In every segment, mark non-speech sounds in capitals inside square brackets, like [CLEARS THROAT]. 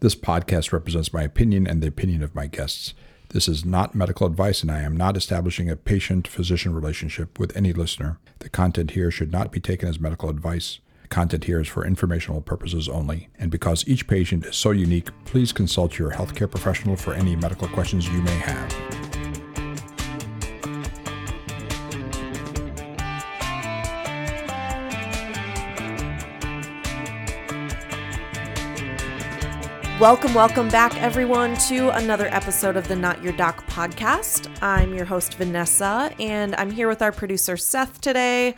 This podcast represents my opinion and the opinion of my guests. This is not medical advice, and I am not establishing a patient physician relationship with any listener. The content here should not be taken as medical advice. The content here is for informational purposes only. And because each patient is so unique, please consult your healthcare professional for any medical questions you may have. Welcome, welcome back, everyone, to another episode of the Not Your Doc podcast. I'm your host, Vanessa, and I'm here with our producer, Seth, today.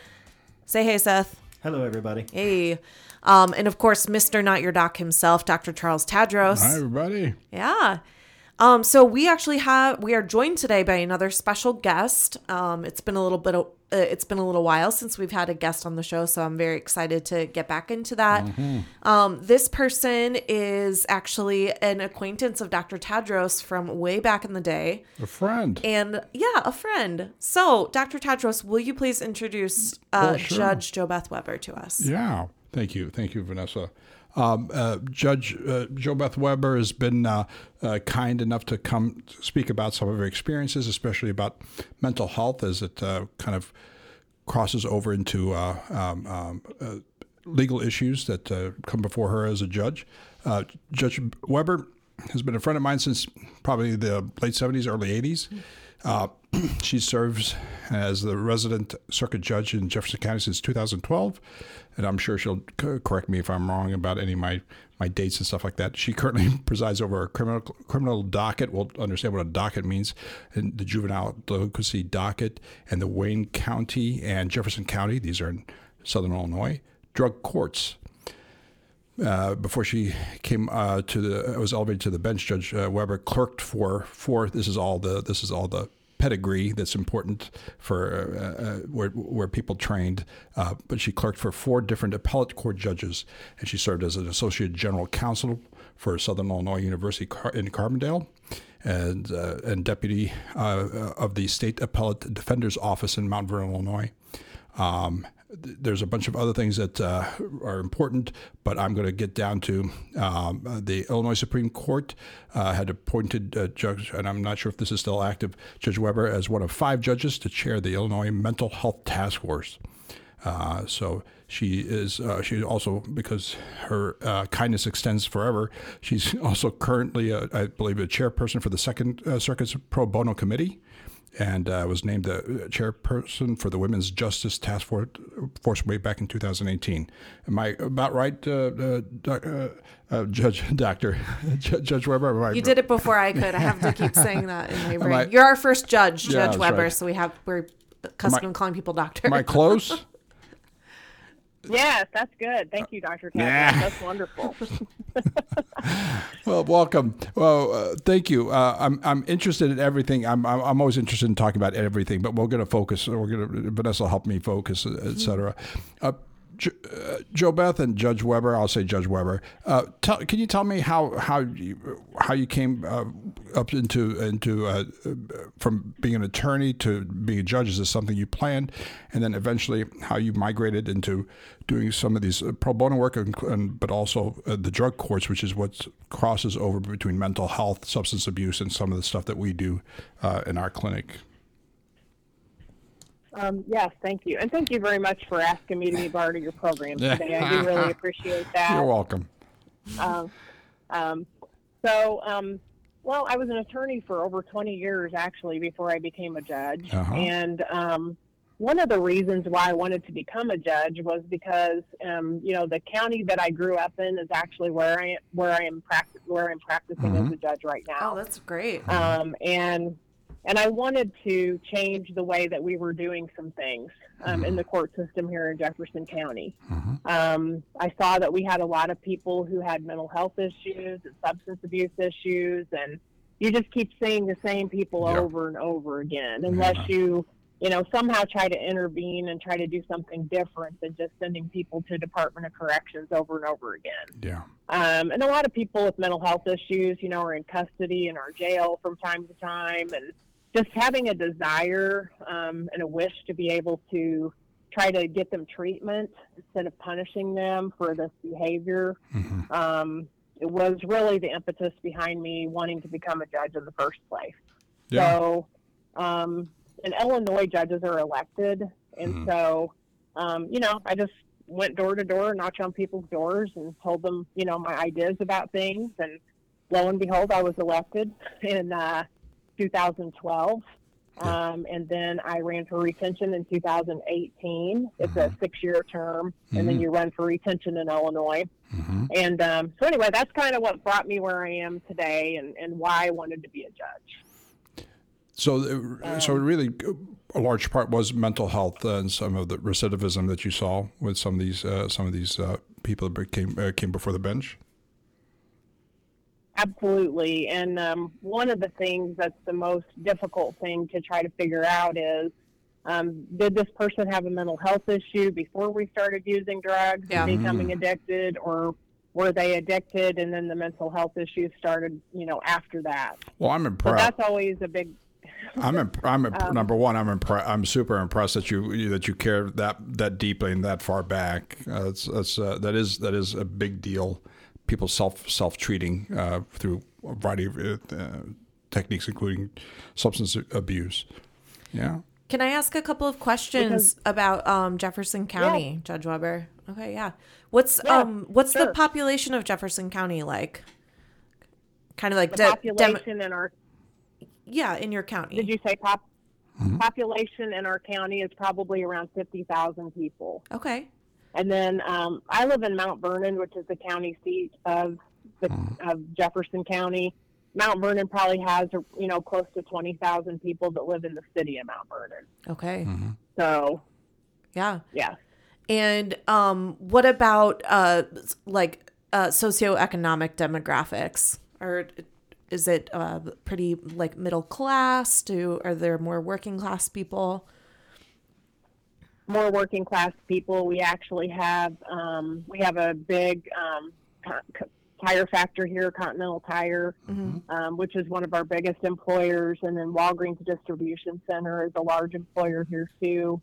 Say hey, Seth. Hello, everybody. Hey. Um, and of course, Mr. Not Your Doc himself, Dr. Charles Tadros. Hi, everybody. Yeah. Um, so we actually have we are joined today by another special guest. Um, it's been a little bit of, uh, it's been a little while since we've had a guest on the show, so I'm very excited to get back into that. Um, this person is actually an acquaintance of Dr. Tadros from way back in the day, A friend. and yeah, a friend. So, Dr. Tadros, will you please introduce uh, Oh, sure. Judge Jo Beth Weber to us? Yeah, thank you, thank you, Vanessa. Um, uh, Judge uh, Jo Beth Weber has been uh, uh, kind enough to come speak about some of her experiences, especially about mental health as it uh, kind of crosses over into uh, um, um, legal issues that come before her as a judge. Judge Weber has been a friend of mine since probably the late 70s, early 80s. Uh, [CLEARS THROAT] she serves as the resident circuit judge in Jefferson County since 2012, and I'm sure she'll correct me if I'm wrong about any of my, my dates and stuff like that. She currently [LAUGHS] presides over a criminal criminal docket. We'll understand what a docket means in the juvenile delinquency docket and the Wayne County and Jefferson County. These are in Southern Illinois drug courts uh, before she came uh, to the was elevated to the bench, Judge uh, Weber clerked for for this is all the this is all the pedigree that's important for uh, uh, where where people trained. But she clerked for four different appellate court judges, and she served as an associate general counsel for Southern Illinois University in Carbondale. And, and deputy of the state appellate defender's office in Mount Vernon, Illinois. Um, there's a bunch of other things that uh, are important, but I'm going to get down to um, uh, the Illinois Supreme Court uh, had appointed uh, Judge, and I'm not sure if this is still active, Judge Weber as one of five judges to chair the Illinois Mental Health Task Force. Uh, so she is. She also because her kindness extends forever. She's [LAUGHS] also currently, a, I believe, a chairperson for the Second Circuit's Pro Bono Committee, and uh, was named the chairperson for the Women's Justice Task Force, way back in 2018. Am I about right, uh, uh, uh, uh, Judge [LAUGHS] Doctor [LAUGHS] Judge Weber? Am I- You did it before I could. I have to keep saying that in my brain. I- You're our first judge, Yeah, Judge Weber. right. So we have we're accustomed to calling people doctor. Am I close? [LAUGHS] Yes, that's good. Thank you, Dr. Tadros. Yeah. That's wonderful. [LAUGHS] [LAUGHS] Well, welcome. Well, uh, thank you. Uh, I'm I'm interested in everything. I'm I'm, I'm always interested in talking about everything, but we're going to focus. We're going to Vanessa will help me focus, et cetera. Uh, uh, Jo Beth and Judge Weber. I'll say Judge Weber. Uh, tell, can you tell me how how you, how you came uh, up into into uh, uh, from being an attorney to being a judge? Is this something you planned, and then eventually how you migrated into doing some of these uh, pro bono work, and, and, but also uh, the drug courts, which is what crosses over between mental health, substance abuse, and some of the stuff that we do uh, in our clinic. Um, yes, thank you. And thank you very much for asking me to be part of your program [LAUGHS] today. I do really [LAUGHS] appreciate that. You're welcome. Um, um, so, um, well, I was an attorney for over 20 years, actually, before I became a judge. Uh-huh. And um, one of the reasons why I wanted to become a judge was because, um, you know, the county that I grew up in is actually where I where I am practic- where I'm practicing as a judge right now. Oh, that's great. um, and and I wanted to change the way that we were doing some things um, in the court system here in Jefferson County. Um, I saw that we had a lot of people who had mental health issues and substance abuse issues, and you just keep seeing the same people Yeah. over and over again, unless you you know somehow try to intervene and try to do something different than just sending people to Department of Corrections over and over again. Yeah. Um, and a lot of people with mental health issues, you know, are in custody and are jail from time to time. And just having a desire um, and a wish to be able to try to get them treatment instead of punishing them for this behavior Mhm. um, it was really the impetus behind me wanting to become a judge in the first place. Yeah. So, um, in Illinois, judges are elected, and Mhm. so, um, you know, I just went door to door, knocked on people's doors, and told them, you know, my ideas about things. And lo and behold, I was elected [LAUGHS] And, uh, 2012. Um, and then I ran for retention in 2018. It's a six-year term, and then Mhm. you run for retention in Illinois. hmm And um, so, anyway, that's kind of what brought me where I am today, and, and why I wanted to be a judge. So, uh, so Um, really, a large part was mental health and some of the recidivism that you saw with some of these uh, some of these uh, people that came uh, came before the bench. Absolutely. And um, one of the things that's the most difficult thing to try to figure out is um, did this person have a mental health issue before we started using drugs Yeah. and becoming addicted, or were they addicted and then the mental health issues started, you know, after that? Well, I'm So impressed. that's always a big. [LAUGHS] I'm imp- I'm imp- Um, number one. I'm impre- I'm super impressed that you that you care that that deeply and that far back. Uh, it's, it's, uh, that is that is a big deal. People self self treating uh, through a variety of uh, techniques, including substance abuse. Yeah. Can I ask a couple of questions about um, Jefferson County, Judge Weber? Okay, yeah. What's Yeah, um what's the population of Jefferson County like? Kind of like The de- dem- population in our yeah, in your county. did you say pop population in our county is probably around fifty thousand people. okay. And then um, I live in Mount Vernon, which is the county seat of the, of Jefferson County. Mount Vernon probably has you know close to twenty thousand people that live in the city of Mount Vernon. Okay. So Yeah. yeah, And um what about uh like uh socioeconomic demographics? Or is it uh pretty like middle class? Do are there more working class people? More working class people. We actually have um, we have a big um, co- co- tire factor here, Continental Tire, um, which is one of our biggest employers, and then Walgreens Distribution Center is a large employer here too.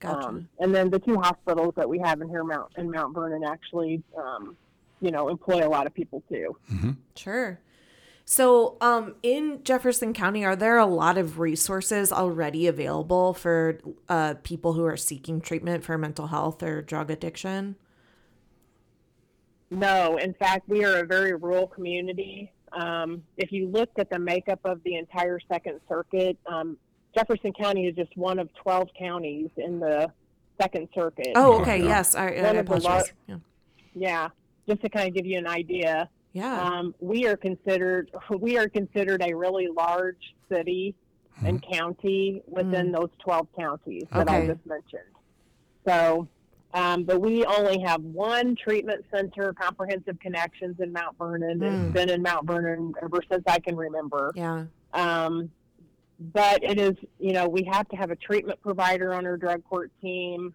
Gotcha. Um, and then the two hospitals that we have in here, Mount in Mount Vernon, actually, um, you know, employ a lot of people too. Sure. So, um, in Jefferson County, are there a lot of resources already available for uh, people who are seeking treatment for mental health or drug addiction? No, in fact, we are a very rural community. Um, if you looked at the makeup of the entire Second Circuit, um, Jefferson County is just one of 12 counties in the Second Circuit. Oh, okay. Yeah. Yes, I, I One of the. Yeah. Yeah, just to kind of give you an idea, Yeah. um, we are considered [LAUGHS] we are considered a really large city and county within those 12 counties that I just mentioned. So, um, but we only have one treatment center, Comprehensive Connections in Mount Vernon. Mm. It's been in Mount Vernon ever since I can remember. yeah. Um, but it is, you know, we have to have a treatment provider on our drug court team,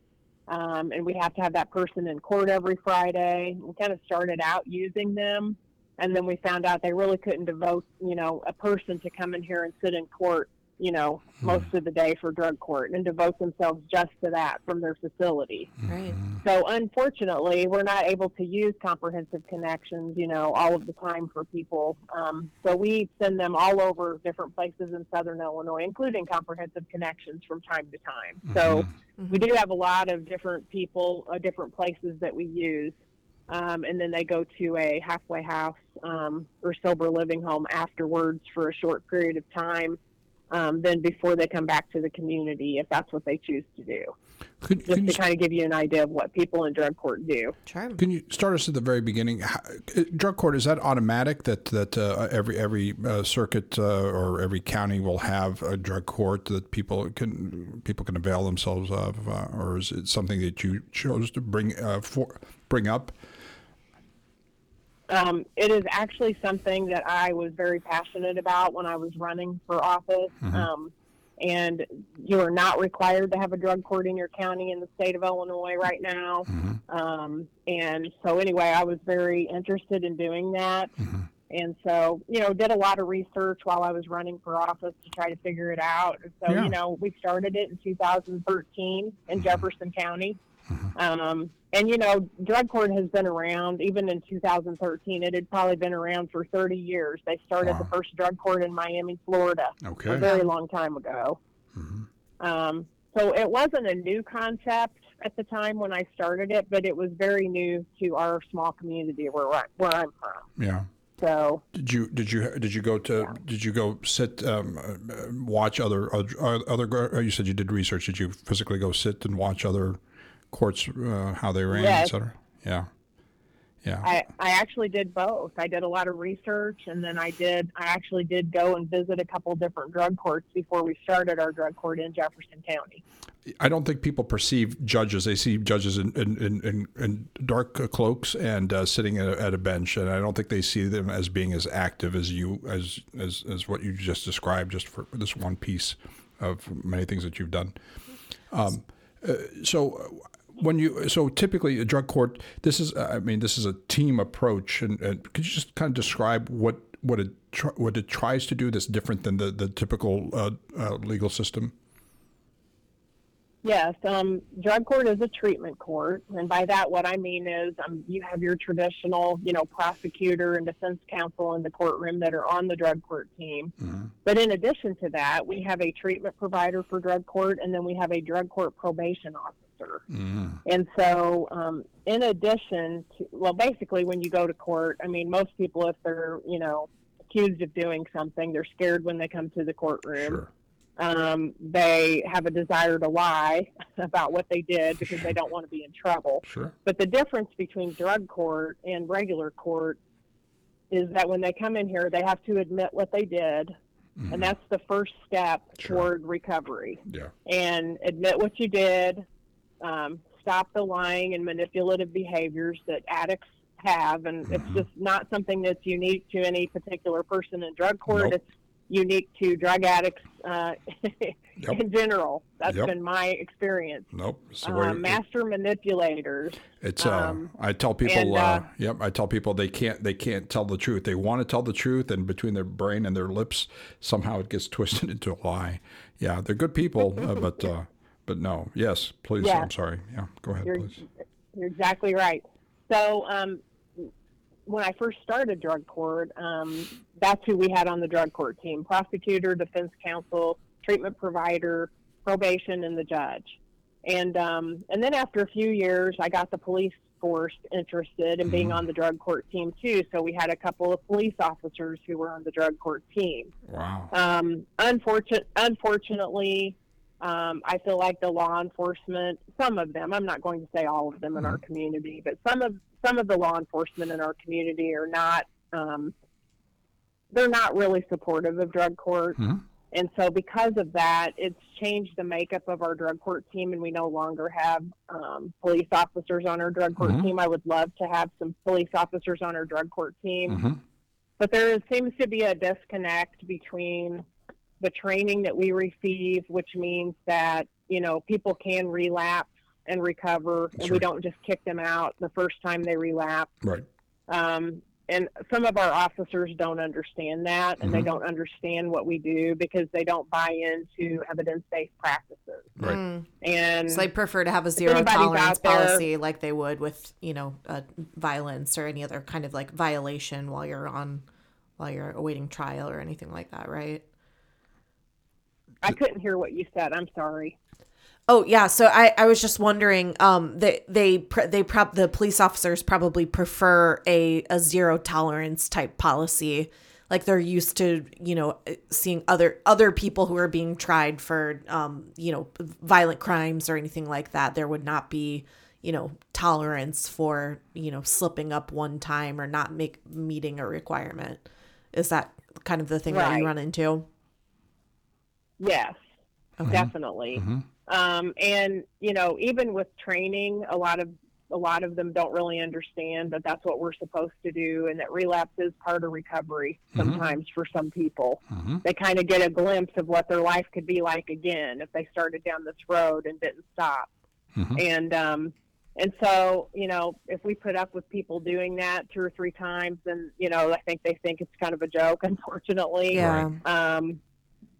um, and we have to have that person in court every Friday. We kind of started out using them, and then we found out they really couldn't devote, you know, a person to come in here and sit in court, you know, most of the day for drug court and devote themselves just to that from their facility. Right. So unfortunately, we're not able to use comprehensive connections, you know, all of the time for people. Um, so we send them all over different places in Southern Illinois, including comprehensive connections from time to time. So we do have a lot of different people, uh, different places that we use. Um, and then they go to a halfway house um, or sober living home afterwards for a short period of time. Um, then before they come back to the community, if that's what they choose to do Could, just can, you, to kind of give you an idea of what people in drug court do. Sure. can you start us at the very beginning? How, uh, drug court is that automatic that that uh, every every uh, circuit uh, or every county will have a drug court that people can people can avail themselves of, uh, or is it something that you chose to bring uh, for bring up? Um, it is actually something that I was very passionate about when I was running for office. Um, and you are not required to have a drug court in your county in the state of Illinois right now. Um, and so, anyway, I was very interested in doing that. And so, you know, did a lot of research while I was running for office to try to figure it out. And so, Yeah. you know, we started it in 2013 in Jefferson County. Um, and you know, drug court has been around even in 2013. It had probably been around for 30 years. They started the first drug court in Miami, Florida, okay. a very long time ago. Um, so it wasn't a new concept at the time when I started it, but it was very new to our small community where I, where I'm from. Yeah. So Did you did you did you go to did you go sit um, uh, watch other other, you said you did research did you physically go sit and watch other courts uh, how they ran Yes. et cetera yeah yeah I, I actually did both. I did a lot of research and then I did I actually did go and visit a couple different drug courts before we started our drug court in Jefferson County. I don't think people perceive judges they see judges in in, in, in, dark cloaks and uh, sitting at a, at a bench and I don't think they see them as being as active as you as as as what you just described just for this one piece of many things that you've done. Um, uh, so when you so typically a drug court this is I mean this is a team approach and, and could you just kind of describe what what it tr- what it tries to do that's different than the the typical uh, uh, legal system? Yes, um, drug court is a treatment court, and by that, what I mean is, um, you have your traditional, you know, prosecutor and defense counsel in the courtroom that are on the drug court team. But in addition to that, we have a treatment provider for drug court, and then we have a drug court probation officer. And so, um, in addition to, well, basically, when you go to court, I mean, most people, if they're, you know, accused of doing something, they're scared when they come to the courtroom Sure. um, they have a desire to lie [LAUGHS] about what they did because they don't want to be in trouble. Sure. But the difference between drug court and regular court is that when they come in here, they have to admit what they did. And that's the first step Sure. toward recovery. Yeah. And admit what you did, um, stop the lying and manipulative behaviors that addicts have. And it's just not something that's unique to any particular person in drug court. Nope. It's unique to drug addicts uh, [LAUGHS] Yep. in general. That's Yep. been my experience. Nope. Way Um, master manipulators. it's. Uh, um, I tell people. and, uh, uh, yep. I tell people they can't. They can't tell the truth. They want to tell the truth, and between their brain and their lips, somehow it gets [LAUGHS] twisted into a lie. Yeah, they're good people, uh, but uh, but no. Yes, please. Yeah. I'm sorry. Yeah, go ahead, You're, please. you're exactly right. So, um, when I first started drug court, um, that's who we had on the drug court team prosecutor, defense counsel, treatment provider, probation, and the judge. And, um, and then after a few years, I got the police force interested in being on the drug court team too. So we had a couple of police officers who were on the drug court team. Wow. Um, unfortunate, unfortunately, um, I feel like the law enforcement, some of them, I'm not going to say all of them in our community, but some of some of the law enforcement in our community are not. Um, they're not really supportive of drug court, Mhm. and so because of that, it's changed the makeup of our drug court team, and we no longer have um, police officers on our drug court Mhm. team. I would love to have some police officers on our drug court team hmm but there seems to be a disconnect between the training that we receive, which means that you know people can relapse and recover, and Sure. we don't just kick them out the first time they relapse. Right. Um, and some of our officers don't understand that, and they Mhm. don't understand what we do because they don't buy into evidence-based practices. Right. Mm. And So they prefer to have a zero tolerance out there- policy like they would with, you know, uh, violence or any other kind of like violation while you're on, while you're awaiting trial or anything like that, right? I couldn't hear what you said. I'm sorry. Oh yeah, so I, I was just wondering, um, they they they prob the police officers probably prefer a a zero tolerance type policy, like they're used to you know seeing other other people who are being tried for um you know violent crimes or anything like that. There would not be you know tolerance for you know slipping up one time or not make meeting a requirement. Is that kind of the thing that you run into? Yes, Okay. definitely. Mhm. Um, and you know, even with training, a lot of a lot of them don't really understand that that's what we're supposed to do, and that relapse is part of recovery. Sometimes for some people, Mhm. they kind of get a glimpse of what their life could be like again if they started down this road and didn't stop. Mhm. And um, and so you know, if we put up with people doing that two or three times, then you know, I think they think it's kind of a joke. [LAUGHS] Unfortunately, Yeah. um,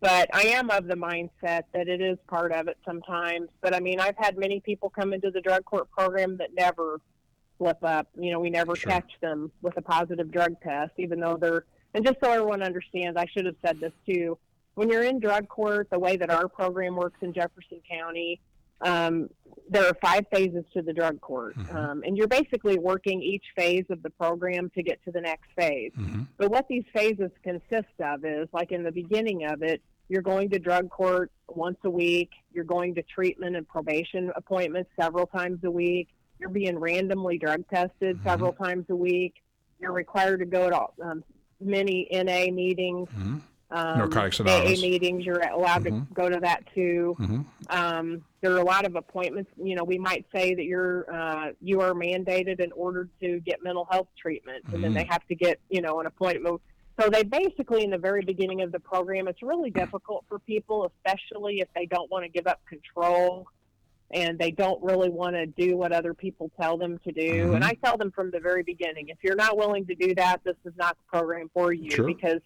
but I am of the mindset that it is part of it sometimes. But I mean, I've had many people come into the drug court program that never slip up. You know, we never Sure. catch them with a positive drug test, even though they're. And just so everyone understands, I should have said this too. When you're in drug court, the way that our program works in Jefferson County, um, there are five phases to the drug court, Mhm. um, and you're basically working each phase of the program to get to the next phase. hmm But what these phases consist of is, like in the beginning of it, you're going to drug court once a week. You're going to treatment and probation appointments several times a week. You're being randomly drug tested Mhm. several times a week. You're required to go to um, many NA meetings, hmm um, Narcotics AA Anonymous. meetings. You're allowed Mhm. to go to that too. hmm Um, there are a lot of appointments. You know, we might say that you're uh, you are mandated and ordered to get mental health treatment, and then Mhm. they have to get you know an appointment. So they basically, in the very beginning of the program, it's really difficult for people, especially if they don't want to give up control and they don't really want to do what other people tell them to do. Mhm. And I tell them from the very beginning, if you're not willing to do that, this is not the program for you Sure. because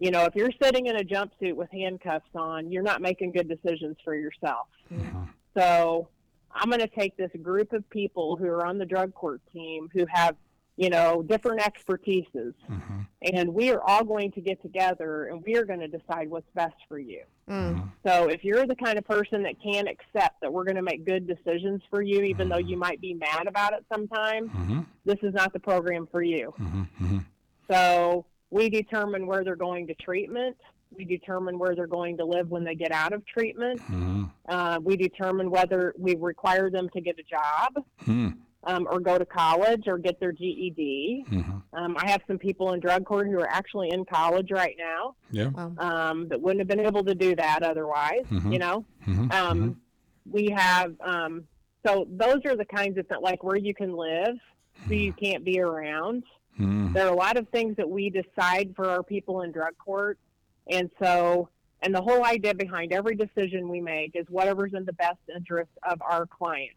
you know, if you're sitting in a jumpsuit with handcuffs on, you're not making good decisions for yourself. Mhm. So I'm going to take this group of people who are on the drug court team who have, you know, different expertises, hmm and we are all going to get together and we are going to decide what's best for you. Mm. So if you're the kind of person that can accept that we're going to make good decisions for you, even though Mm-hmm. you might be mad about it sometimes, hmm this is not the program for you. hmm hmm So we determine where they're going to treatment. We determine where they're going to live when they get out of treatment. Uh, we determine whether we require them to get a job um, or go to college or get their GED. hmm Um, I have some people in drug court who are actually in college right now Yeah. Wow. um, that wouldn't have been able to do that otherwise. Mhm. You know, hmm um, we have um, so those are the kinds of things like where you can live, who you can't be around. hmm There are a lot of things that we decide for our people in drug court, and so. And the whole idea behind every decision we make is whatever's in the best interest of our client.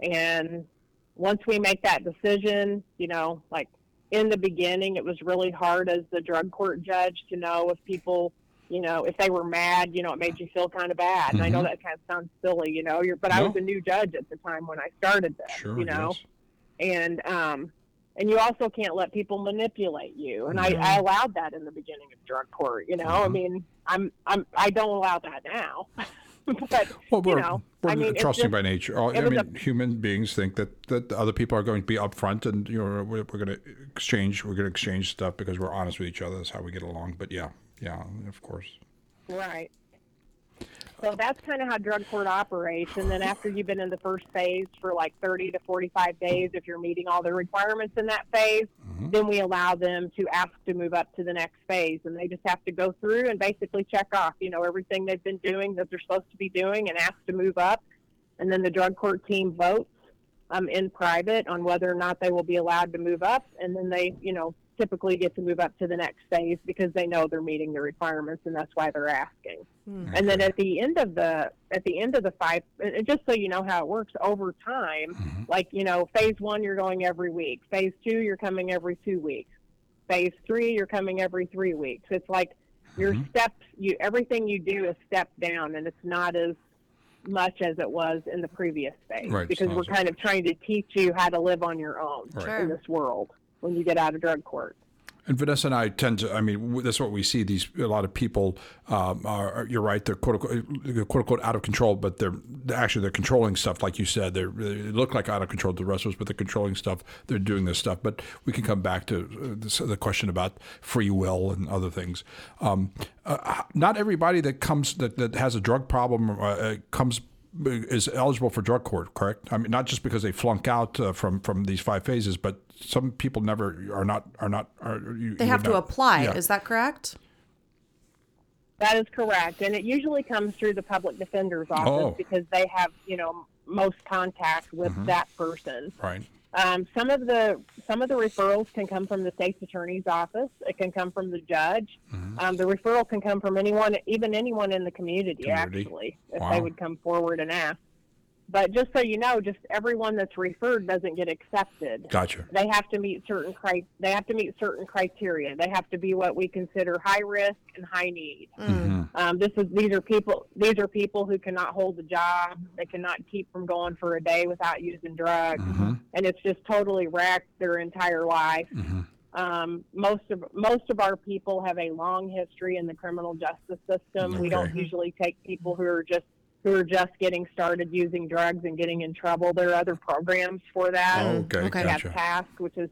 And once we make that decision, you know, like in the beginning, it was really hard as the drug court judge to know if people, you know, if they were mad, you know, it made you feel kind of bad. And I know Mhm. that kind of sounds silly, you know, you're, but I was a new judge at the time when I started this, Sure. you know, yes. and, um, and you also can't let people manipulate you. And I. I allowed that in the beginning of drug court, you know, I Mhm. mean, I'm, I'm, I don't allow that now, [LAUGHS] but [LAUGHS] Well, we're, know, we're I mean, trusting just- by nature. I mean, human beings think that, that other people are going to be upfront, and you know we're, we're going to exchange. We're going to exchange stuff because we're honest with each other. That's how we get along. But yeah, yeah, of course. Right. So that's kind of how drug court operates. And then after you've been in the first phase for like 30 to 45 days, if you're meeting all the requirements in that phase, Mhm. then we allow them to ask to move up to the next phase. And they just have to go through and basically check off, you know, everything they've been doing that they're supposed to be doing and ask to move up. And then the drug court team votes um, in private on whether or not they will be allowed to move up. And then they, you know, typically get to move up to the next phase because they know they're meeting the requirements and that's why they're asking. Mm. And then at the end of the at the end of the five, and just so you know how it works over time, Mhm. like you know, phase one you're going every week, phase two you're coming every two weeks, phase three you're coming every three weeks. It's like your Mhm. steps, you everything you do is stepped down, and it's not as much as it was in the previous phase Right, because we're kind of trying to teach you how to live on your own Right. In this world when you get out of drug court. And Vanessa and I tend to, I mean, that's what we see. These a lot of people um, are, you're right, they're quote unquote, quote unquote out of control, but they're, actually they're controlling stuff, like you said. They're, they look like out of control to us, but they're controlling stuff. They're doing this stuff. But we can come back to uh, this, the question about free will and other things. Um, uh, not everybody that comes that, that has a drug problem uh, uh, comes is eligible for drug court, correct? I mean, not just because they flunk out uh, from from these five phases, but some people never are not are not are. You, They you have to not- apply. yeah. Is that correct? That is correct, and it usually comes through the public defender's office Oh. because they have, you know, most contact with Mm-hmm. that person. Right. Um, some of the some of the referrals can come from the state's attorney's office. It can come from the judge. Mm-hmm. Um, the referral can come from anyone, even anyone in the community, Community. actually, if Wow. they would come forward and ask. But just so you know, just everyone that's referred doesn't get accepted. Gotcha. They have to meet certain cri- They have to meet certain criteria. They have to be what we consider high risk and high need. Mhm. Um, this is these are people these are people who cannot hold a job. They cannot keep from going for a day without using drugs, Mhm. and it's just totally wrecked their entire life. Mhm. Um, most of most of our people have a long history in the criminal justice system. We don't usually take people who are just who are just getting started using drugs and getting in trouble. There are other programs for that. Okay, Okay. We gotcha. TASC, which is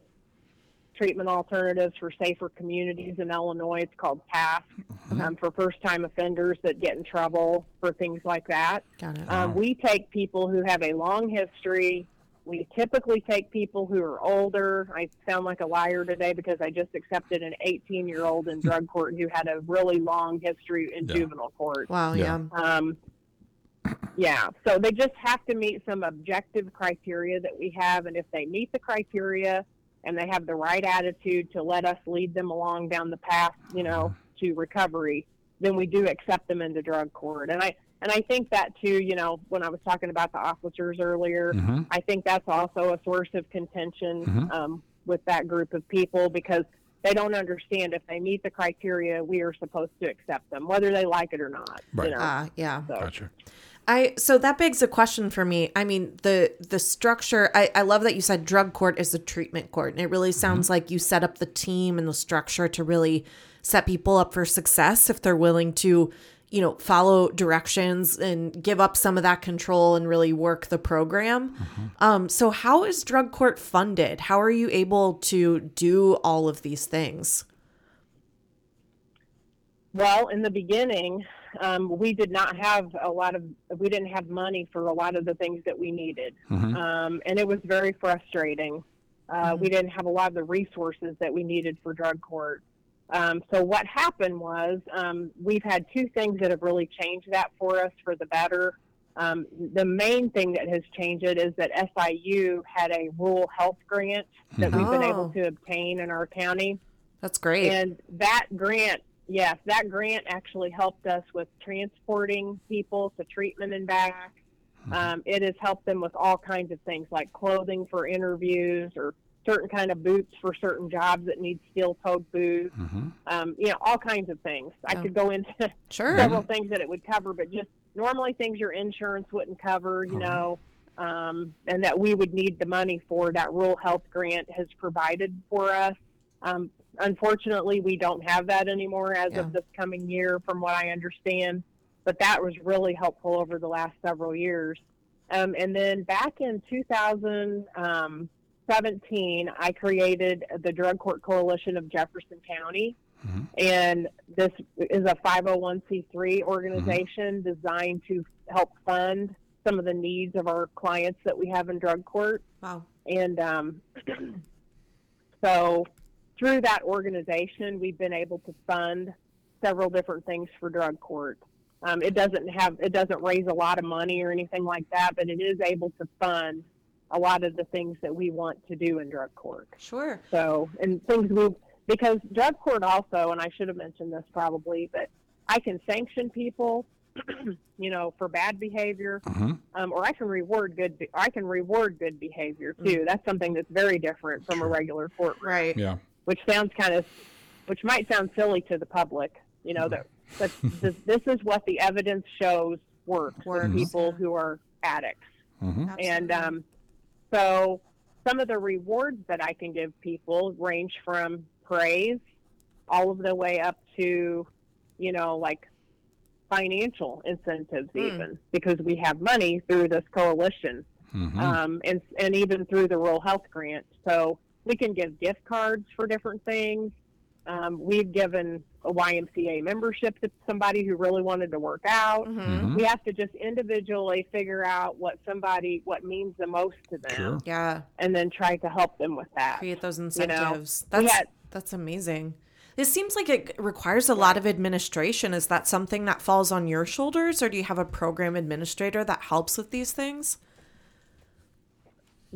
Treatment Alternatives for Safer Communities in Illinois. It's called TASC Mm-hmm. um, for first time offenders that get in trouble for things like that. Got it. Um, we take people who have a long history. We typically take people who are older. I sound like a liar today because I just accepted an 18 year old in [LAUGHS] drug court who had a really long history in Yeah. juvenile court. Wow. Yeah. Yeah. Um, yeah, so they just have to meet some objective criteria that we have, and if they meet the criteria and they have the right attitude to let us lead them along down the path, you know, to recovery, then we do accept them into drug court. And I and I think that too, you know, when I was talking about the officers earlier, Mhm. I think that's also a source of contention Mhm. um, with that group of people because they don't understand if they meet the criteria, we are supposed to accept them, whether they like it or not. Right. You know? Ah, yeah. so. Gotcha. I so that begs a question for me. I mean, the the structure. I, I love that you said drug court is a treatment court, and it really sounds like you set up the team and the structure to really set people up for success if they're willing to, you know, follow directions and give up some of that control and really work the program. Um, so how is drug court funded? How are you able to do all of these things? Well, in the beginning, um, we did not have a lot of, we didn't have money for a lot of the things that we needed. Mhm. Um, and it was very frustrating. Uh, We didn't have a lot of the resources that we needed for drug court. Um, so what happened was um, we've had two things that have really changed that for us for the better. Um, the main thing that has changed it is that SIU had a rural health grant that we've been able Oh. to obtain in our county. That's great. And that grant, yes, that grant actually helped us with transporting people to treatment and back. Um, it has helped them with all kinds of things like clothing for interviews or certain kind of boots for certain jobs that need steel-toed boots. Mhm. Um, you know, all kinds of things. I Yeah. could go into [LAUGHS] sure. several things that it would cover, but just normally things your insurance wouldn't cover, you know, um, and that we would need the money for that rural health grant has provided for us. Um, unfortunately, we don't have that anymore as Yeah. of this coming year, from what I understand. But that was really helpful over the last several years. Um, and then back in 2017, I created the Drug Court Coalition of Jefferson County. Mhm. And this is a 501c3 organization designed to help fund some of the needs of our clients that we have in drug court. Wow. And um, [CLEARS THROAT] so through that organization, we've been able to fund several different things for drug court. Um, it doesn't have, it doesn't raise a lot of money or anything like that, but it is able to fund a lot of the things that we want to do in drug court. Sure. So, and things we, because drug court also, and I should have mentioned this probably, but I can sanction people, [CLEARS THROAT] you know, for bad behavior, Mhm. um, or I can reward good. Be- I can reward good behavior too. That's something that's very different from a regular court, Right. Yeah. Which sounds kind of, which might sound silly to the public, you know, that but [LAUGHS] this, this is what the evidence shows works Works, with people who are addicts. Mhm. And um, so some of the rewards that I can give people range from praise all of the way up to, you know, like financial incentives, Hmm. even because we have money through this coalition Mhm. um, and, and even through the rural health grant. So we can give gift cards for different things. Um, we've given a YMCA membership to somebody who really wanted to work out Mhm. Mhm. we have to just individually figure out what somebody what means the most to them Sure. Yeah. and then try to help them with that create those know, incentives. we that's had- that's amazing. This seems like it requires a lot of administration. Is that something that falls on your shoulders, or do you have a program administrator that helps with these things?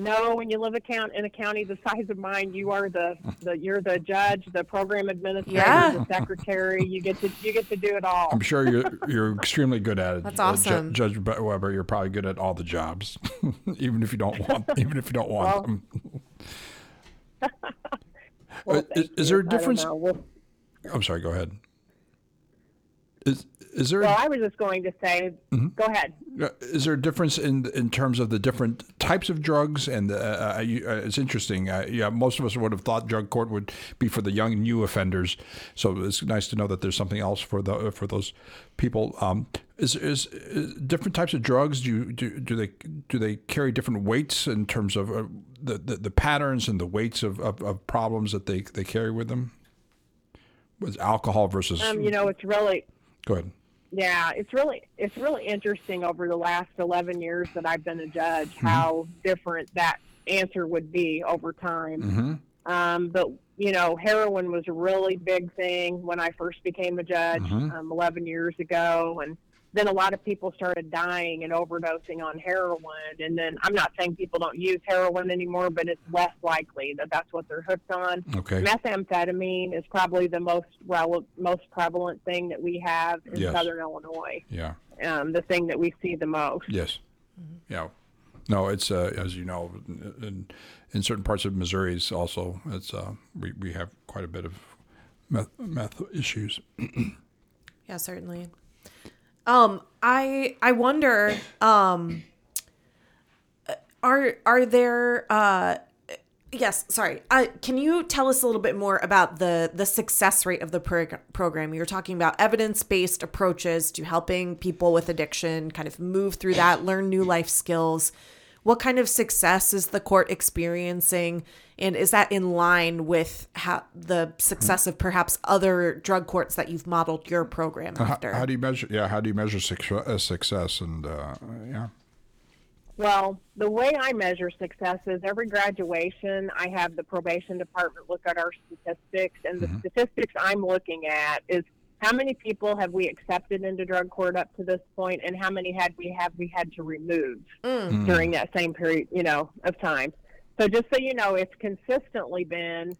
No, when you live a count in a county the size of mine, you are the, the you're the judge, the program administrator, Yeah. the secretary. You get to you get to do it all. I'm sure you're you're extremely good at it. That's Uh, Ju- awesome. Judge Weber, you're probably good at all the jobs, [LAUGHS] even if you don't want even if you don't want Well, them. [LAUGHS] Well, Uh, is- is there a difference- know. Well, I'm sorry. Go ahead. Is is there well, I was just going to say, Mm-hmm. go ahead. Uh, Is there a difference in in terms of the different types of drugs? And uh, uh, you, uh, it's interesting. Uh, yeah, most of us would have thought drug court would be for the young and new offenders. So it's nice to know that there's something else for the for those people. Um, is, is is different types of drugs? Do you, do do they do they carry different weights in terms of uh, the, the the patterns and the weights of, of, of problems that they they carry with them? Was alcohol versus? Um, you know, it's really go ahead. Yeah, it's really it's really interesting over the last eleven years that I've been a judge Mm-hmm. how different that answer would be over time. Mm-hmm. Um, but you know, heroin was a really big thing when I first became a judge Mhm. um, eleven years ago, and then a lot of people started dying and overdosing on heroin. And then I'm not saying people don't use heroin anymore, but it's less likely that that's what they're hooked on. Okay. Methamphetamine is probably the most rel- most prevalent thing that we have in Yes. Southern Illinois. Yeah. Um, the thing that we see the most. Yes. Yeah. No, it's uh, as you know, in in certain parts of Missouri, it's also it's uh, we we have quite a bit of meth, meth issues. [CLEARS THROAT] Yeah, certainly. Um, I I wonder, um, are are there uh, yes, sorry. Uh, can you tell us a little bit more about the the success rate of the prog- program? You're talking about evidence based approaches to helping people with addiction kind of move through that, learn new life skills. What kind of success is the court experiencing, and is that in line with how the success of perhaps other drug courts that you've modeled your program after? how do you measure? Yeah, how do you measure success? uh, success and uh, yeah, Well, the way I measure success is every graduation, I have the probation department look at our statistics, and the statistics I'm looking at is how many people have we accepted into drug court up to this point, and how many had we have we had to remove Mm. during that same period, you know, of time. So just so you know, it's consistently been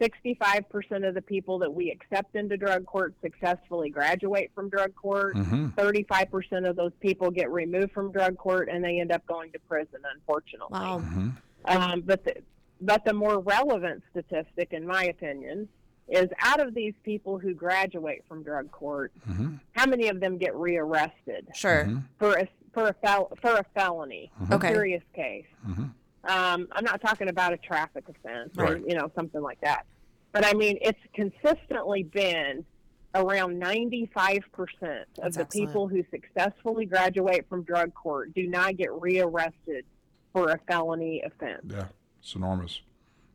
65% of the people that we accept into drug court successfully graduate from drug court. mm-hmm. 35% of those people get removed from drug court and they end up going to prison, unfortunately. Wow. Um, but, the, but the more relevant statistic, in my opinion, is out of these people who graduate from drug court, Mm-hmm. how many of them get rearrested Sure. for a, for a, fel- for a felony, Okay. serious case? Um, I'm not talking about a traffic offense or, Right. you know, something like that. But I mean, it's consistently been around 95% of That's the excellent. people who successfully graduate from drug court do not get rearrested for a felony offense. yeah, it's enormous.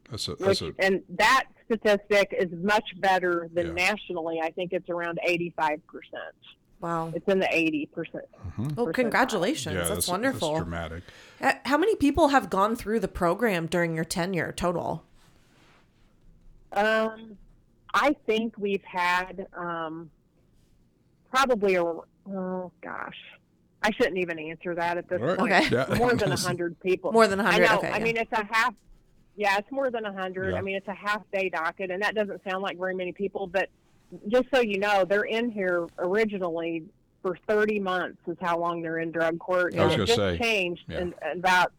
That's a Which, a and that statistic is much better than Yeah. nationally. I think it's around 85%. Wow. It's in the 80%. Well, congratulations. yeah, that's, wonderful. That's dramatic. How many people have gone through the program during your tenure total? Um, I think we've had um, probably a oh gosh, I shouldn't even answer that at this All right. point. Okay. Yeah. More than a hundred people. More than 100, I know. okay, I yeah. mean, it's a half. Yeah, it's more than a hundred. Yeah. I mean, it's a half day docket, and that doesn't sound like very many people. But just so you know, they're in here originally for 30 months. Is how long they're in drug court. I was gonna say, changed yeah. in, about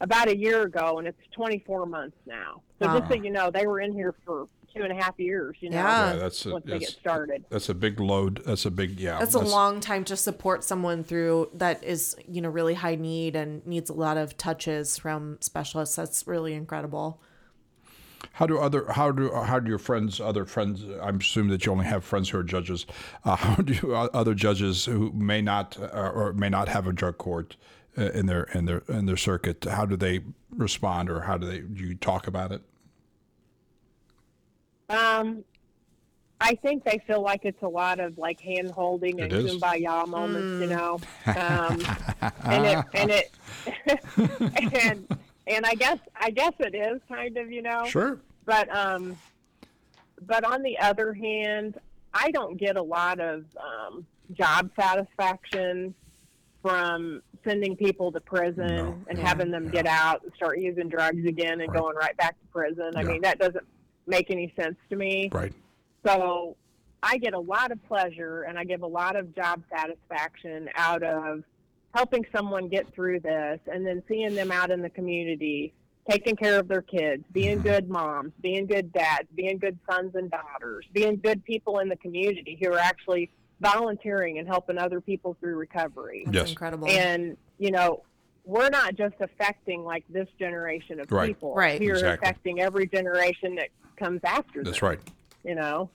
about a year ago, and it's 24 months now. So Wow. just so you know, they were in here for two and a half years. You know, Yeah. Yeah, that's a, once they get started. that's a big load. That's a big yeah. That's a long time to support someone through that is, you know, really high need and needs a lot of touches from specialists. That's really incredible. How do other how do how do your friends other friends? I'm assuming that you only have friends who are judges. Uh, [LAUGHS] how do o- other judges who may not uh, or may not have a drug court uh, in their in their in their circuit? How do they respond, or how do they do you talk about it? Um, I think they feel like it's a lot of like hand holding and It is. kumbaya moments, you know. [LAUGHS] Um, and it and it [LAUGHS] and and I guess I guess it is kind of, you know. Sure. But um, but on the other hand, I don't get a lot of um, job satisfaction from sending people to prison No, and no, having them yeah. get out and start using drugs again and Right. going right back to prison. I mean, that doesn't make any sense to me. Right. So I get a lot of pleasure and I give a lot of job satisfaction out of helping someone get through this and then seeing them out in the community taking care of their kids, being Mhm. good moms, being good dads, being good sons and daughters, being good people in the community who are actually volunteering and helping other people through recovery. That's Yes. incredible. And, you know, we're not just affecting like this generation of Right. people. Right. We're Exactly. affecting every generation that comes after That's them, right. you know.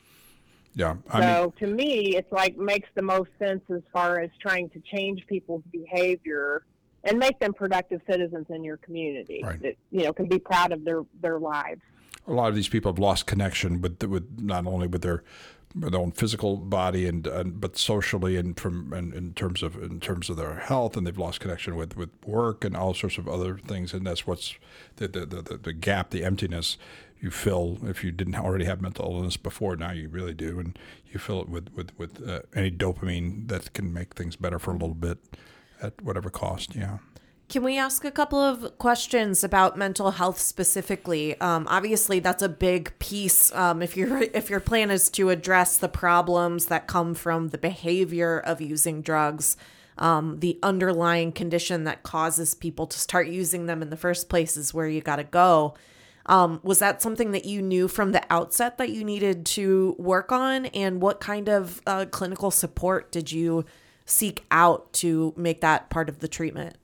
Yeah. I mean, So to me, it's like makes the most sense as far as trying to change people's behavior and make them productive citizens in your community Right. that you know can be proud of their their lives. a lot of these people have lost connection with with not only with their their own physical body and, and but socially and from and in terms of in terms of their health and they've lost connection with, with work and all sorts of other things and that's what's the, the, the, the gap the emptiness you fill if you didn't already have mental illness before now you really do and you fill it with with with uh, any dopamine that can make things better for a little bit at whatever cost yeah Can we ask a couple of questions about mental health specifically? Um, obviously, that's a big piece. Um, if your [LAUGHS] if your plan is to address the problems that come from the behavior of using drugs, um, the underlying condition that causes people to start using them in the first place is where you got to go. Um, was that something that you knew from the outset that you needed to work on? And what kind of uh, clinical support did you seek out to make that part of the treatment?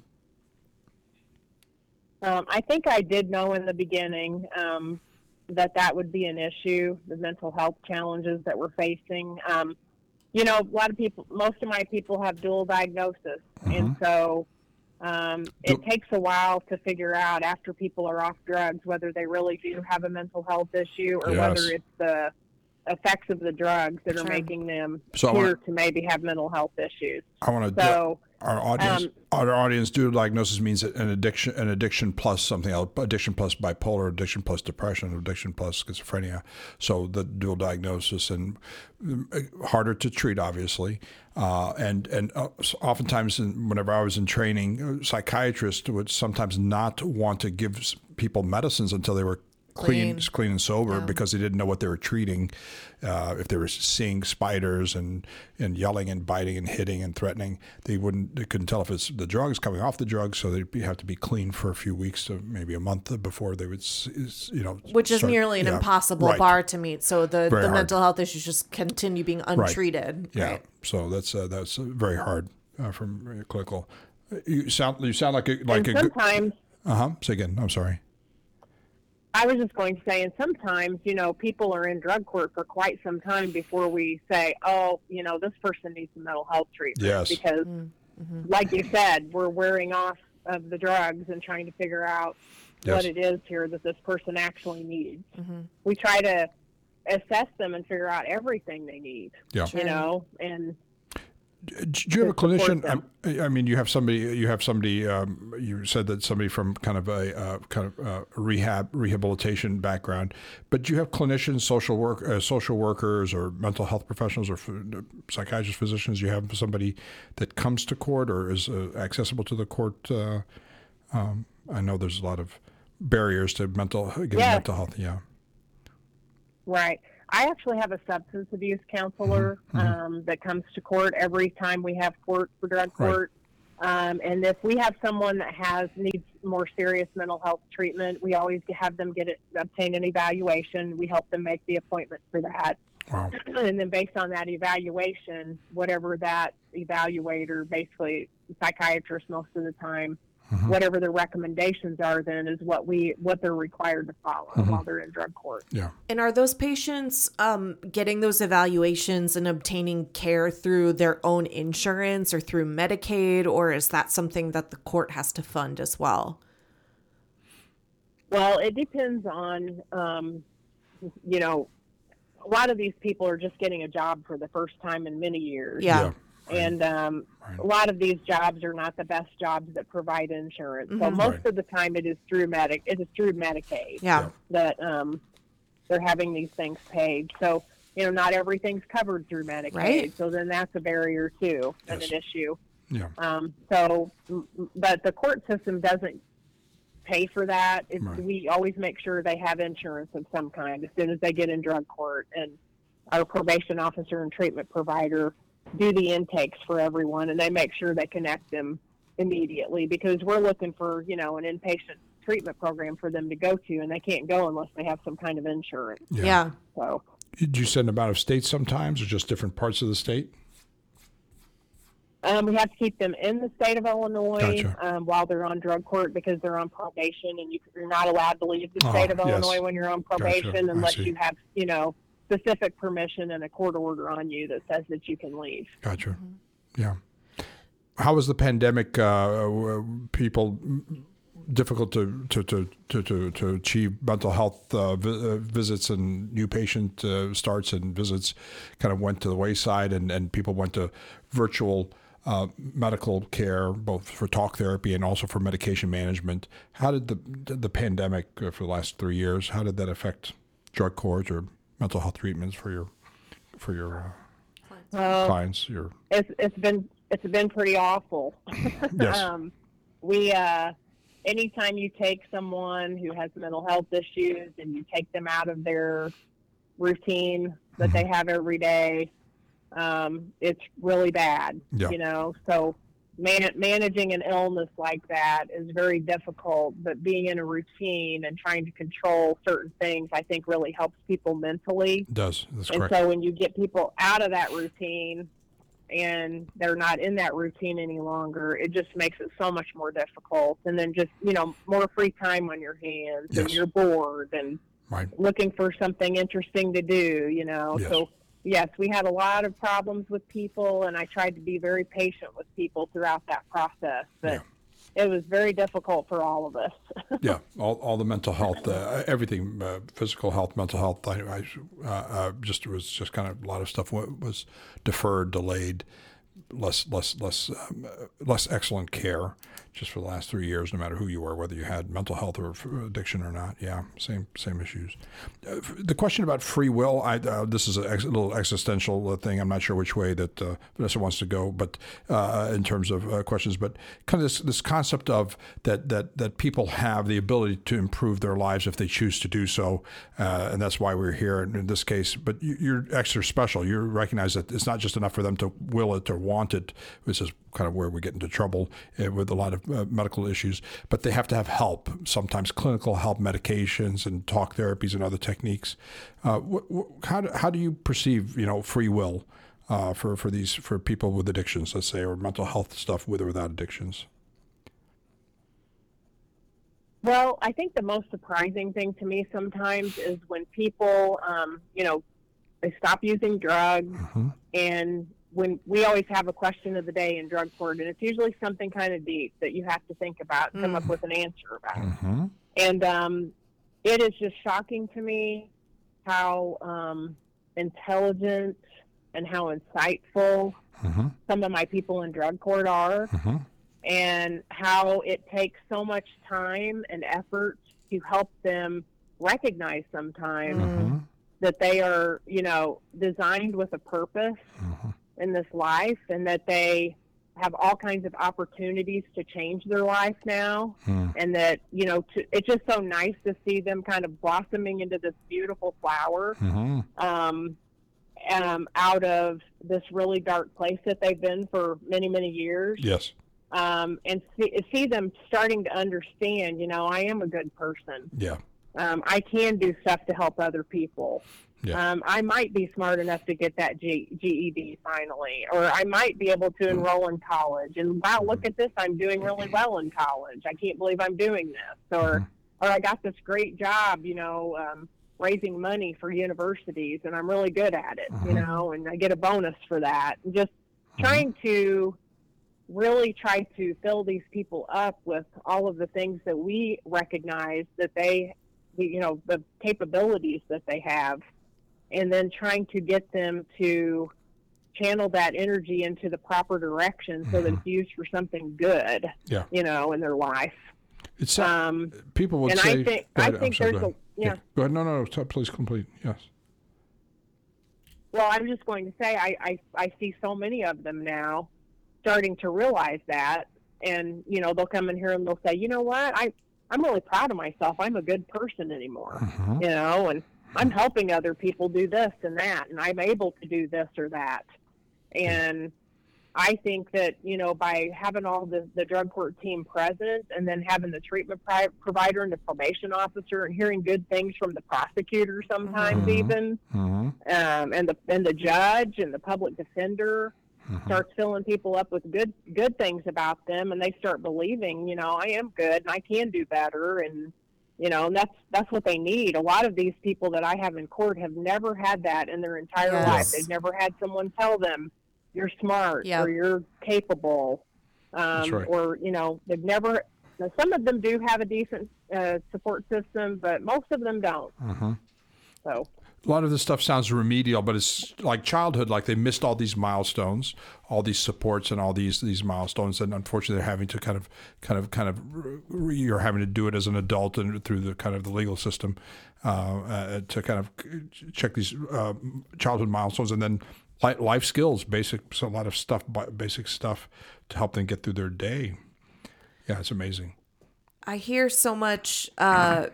Um, I think I did know in the beginning um, that that would be an issue, the mental health challenges that we're facing. Um, you know, a lot of people, most of my people have dual diagnosis, and so um, it Du- takes a while to figure out after people are off drugs whether they really do have a mental health issue or Yes. whether it's the effects of the drugs that are Sure. making them So I appear wanna- to maybe have mental health issues. I want to So our audience Um, our audience dual diagnosis means an addiction an addiction plus something else addiction plus bipolar addiction plus depression addiction plus schizophrenia. So the dual diagnosis and um, harder to treat obviously. Uh, and and uh, oftentimes in, whenever I was in training uh, psychiatrists would sometimes not want to give people medicines until they were clean, Clean. clean and sober Yeah. because they didn't know what they were treating. Uh, if they were seeing spiders and, and yelling and biting and hitting and threatening, they wouldn't they couldn't tell if it's the drugs coming off the drugs. So they'd be, have to be clean for a few weeks to maybe a month before they would s- s- you know which is nearly an yeah, impossible right. bar to meet. So the, Very the hard. mental health issues just continue being untreated. Yeah, Right. so that's uh, that's uh, very hard uh, from uh, clinical. You sound you sound like a like and a good sometimes uh huh. Say again. I'm sorry. I was just going to say, and sometimes, you know, people are in drug court for quite some time before we say, oh, you know, this person needs some mental health treatment. Yes. Because, Mm-hmm. like you said, we're wearing off of the drugs and trying to figure out Yes. what it is here that this person actually needs. Mm-hmm. We try to assess them and figure out everything they need, Yeah. You know, and Do you have a clinician? them. um, I mean, you have somebody. You have somebody. Um, you said that somebody from kind of a uh, kind of uh, rehab rehabilitation background, but do you have clinicians, social work, uh, social workers, or mental health professionals, or psychiatrists, physicians. You have somebody that comes to court or is uh, accessible to the court. Uh, um, I know there's a lot of barriers to mental getting Yes. mental health. Yeah. Right. I actually have a substance abuse counselor Mm-hmm. um, that comes to court every time we have court for drug Right. court. Um, and if we have someone that has needs more serious mental health treatment, we always have them get it, obtain an evaluation. We help them make the appointment for that. Wow. [CLEARS THROAT] And then based on that evaluation, whatever that evaluator, basically psychiatrist most of the time, Mhm. whatever the recommendations are, then is what we what they're required to follow Mhm. while they're in drug court. Yeah. And are those patients um, getting those evaluations and obtaining care through their own insurance or through Medicaid, or is that something that the court has to fund as well? Well, it depends on, um, you know, a lot of these people are just getting a job for the first time in many years. Yeah. Right. And um, Right. a lot of these jobs are not the best jobs that provide insurance. So Mhm. most Right. of the time, it is through medic. It is through Medicaid Yeah. that um, they're having these things paid. So you know, not everything's covered through Medicaid. Right. So then that's a barrier too and Yes. an issue. Yeah. Um, so, m- m- but the court system doesn't pay for that. It's, Right. We always make sure they have insurance of some kind as soon as they get in drug court, and our probation officer and treatment provider do the intakes for everyone, and they make sure they connect them immediately because we're looking for you know an inpatient treatment program for them to go to, and they can't go unless they have some kind of insurance. Yeah. So. Did you send them out of state sometimes, or just different parts of the state? Um, we have to keep them in the state of Illinois Gotcha. um, while they're on drug court because they're on probation, and you, you're not allowed to leave the Oh, state of yes. Illinois when you're on probation I unless you have, you know, specific permission and a court order on you that says that you can leave. Gotcha. Yeah. How was the pandemic? Uh, people difficult to to, to, to, to, to achieve mental health uh, vi- uh, visits and new patient uh, starts and visits kind of went to the wayside, and, and people went to virtual. Uh, medical care, both for talk therapy and also for medication management. How did the the pandemic uh, for the last three years? How did that affect drug courts or mental health treatments for your for your uh, Uh, clients? Your it's it's been it's been pretty awful. [LAUGHS] yes, um, we uh, anytime you take someone who has mental health issues and you take them out of their routine that they have every day, um, it's really bad. Yeah. You know, so man- managing an illness like that is very difficult. But being in a routine and trying to control certain things, I think, really helps people mentally. it does that's And correct. so when you get people out of that routine and they're not in that routine any longer, it just makes it so much more difficult. And then just, you know, more free time on your hands and you're bored and Right. looking for something interesting to do, you know. Yes. So yes, we had a lot of problems with people and I tried to be very patient with people throughout that process. But it was very difficult for all of us. [LAUGHS] yeah, all, all the mental health, uh, everything, uh, physical health, mental health. I, I uh, uh, just it was just kind of a lot of stuff was deferred, delayed, less less less um, less excellent care just for the last three years. No matter who you were, whether you had mental health or addiction or not. Yeah, same same issues. Uh, the question about free will. I uh, this is a ex- little existential uh, thing. I'm not sure which way that uh, Vanessa wants to go, but uh, in terms of uh, questions, but kind of this this concept of that that that people have the ability to improve their lives if they choose to do so, and that's why we're here in, this case. But you, you're extra special. You recognize that it's not just enough for them to will it or want it, which is kind of where we get into trouble uh, with a lot of uh, medical issues. But they have to have help, sometimes clinical help, medications and talk therapies and other techniques. Uh, wh- wh- how do, how do you perceive you know free will? Uh, for, for these for people with addictions, let's say, or mental health stuff with or without addictions. Well, I think the most surprising thing to me sometimes is when people, um, you know, they stop using drugs, Mhm. and when we always have a question of the day in drug court, and it's usually something kind of deep that you have to think about, and come up with an answer about. Mm-hmm. And um, it is just shocking to me how um, intelligent and how insightful Mm-hmm. some of my people in drug court are Mm-hmm. and how it takes so much time and effort to help them recognize sometimes Mm-hmm. that they are, you know, designed with a purpose Mhm. In this life and that they have all kinds of opportunities to change their life now Mm. and that, you know, to, it's just so nice to see them kind of blossoming into this beautiful flower Mm-hmm. um, um, out of this really dark place that they've been for many, many years Yes. um, and see, see them starting to understand, you know, I am a good person. Yeah. Um, I can do stuff to help other people. Yeah. Um, I might be smart enough to get that G- GED finally, or I might be able to enroll in college. And wow, look at this! I'm doing really well in college. I can't believe I'm doing this. Or, or I got this great job, you know, um, raising money for universities, and I'm really good at it, you Mhm. know, and I get a bonus for that. And just trying to really try to fill these people up with all of the things that we recognize that they, you know, the capabilities that they have, and then trying to get them to channel that energy into the proper direction so that Mhm. it's used for something good, Yeah. you know, in their life. It's Um, people would and say. I think Go I think sorry, there's a yeah. Go ahead. No, no, no. Please complete. Yes. Well, I'm just going to say I, I I see so many of them now starting to realize that, and you know they'll come in here and they'll say, you know what, I I'm really proud of myself. I'm a good person anymore. Mhm. You know, and I'm helping other people do this and that, and I'm able to do this or that. And I think that you know by having all the the drug court team present, and then having the treatment pri- provider and the probation officer, and hearing good things from the prosecutor sometimes Mhm. even, Mhm. um, and the and the judge and the public defender Mhm. starts filling people up with good good things about them, and they start believing, you know, I am good and I can do better, and you know, and that's that's what they need. A lot of these people that I have in court have never had that in their entire Yes. life. They've never had someone tell them you're smart Yep. or you're capable, um, right. or you know, they've never. Now, some of them do have a decent uh, support system, but most of them don't. Mhm. So A lot of this stuff sounds remedial, but it's like childhood. Like they missed all these milestones, all these supports, and all these these milestones, and unfortunately, they're having to kind of, kind of, kind of, you're having to do it as an adult and through the kind of the legal system uh, uh, to kind of check these uh, childhood milestones, and then life skills, basic, so a lot of stuff, basic stuff to help them get through their day. Yeah, it's amazing. I hear so much uh,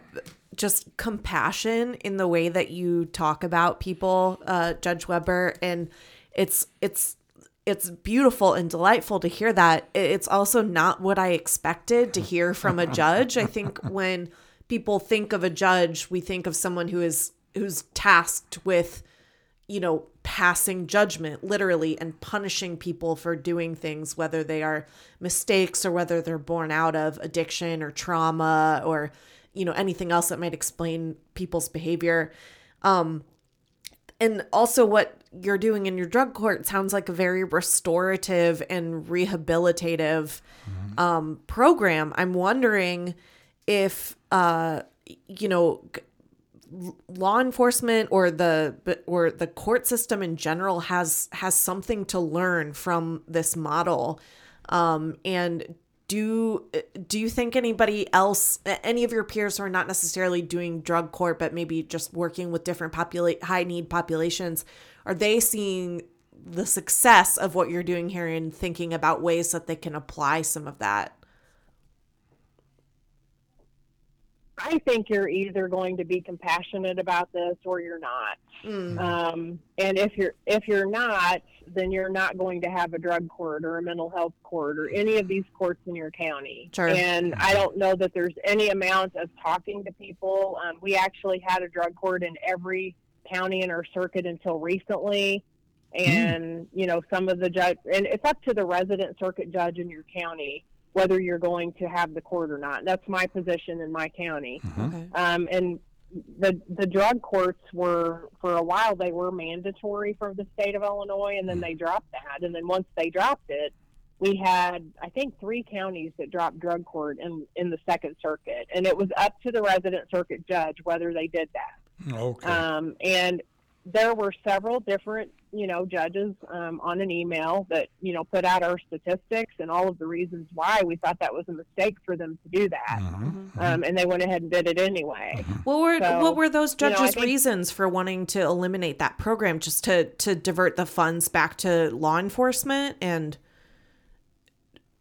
just compassion in the way that you talk about people, uh, Judge Weber, and it's it's it's beautiful and delightful to hear that. It's also not what I expected to hear from a judge. I think [LAUGHS] when people think of a judge, we think of someone who is who's tasked with you know, passing judgment literally and punishing people for doing things, whether they are mistakes or whether they're born out of addiction or trauma or, you know, anything else that might explain people's behavior. Um, and also, what you're doing in your drug court sounds like a very restorative and rehabilitative um, program. I'm wondering if, uh, you know, law enforcement or the or the court system in general has has something to learn from this model um and do uh, do you think anybody else any of your peers who are not necessarily doing drug court but maybe just working with different populate high need populations are they seeing the success of what you're doing here and thinking about ways that they can apply some of that I think you're either going to be compassionate about this or you're not. Mm. Um, and if you're if you're not, then you're not going to have a drug court or a mental health court or any of these courts in your county. Sure. And I don't know that there's any amount of talking to people. Um, we actually had a drug court in every county in our circuit until recently. And you know, some of the judge, and it's up to the resident circuit judge in your county whether you're going to have the court or not. That's my position in my county. okay Um, and the the drug courts were for a while they were mandatory for the state of Illinois, and then they dropped that. And then once they dropped it, we had I think three counties that dropped drug court in in the Second Circuit, and it was up to the resident circuit judge whether they did that. Okay. Um, and there were several different, you know, judges um, on an email that, you know, put out our statistics and all of the reasons why we thought that was a mistake for them to do that. Mhm. Um, and they went ahead and did it anyway. What were So, what were those you know, judges' think- reasons for wanting to eliminate that program? Just to to divert the funds back to law enforcement and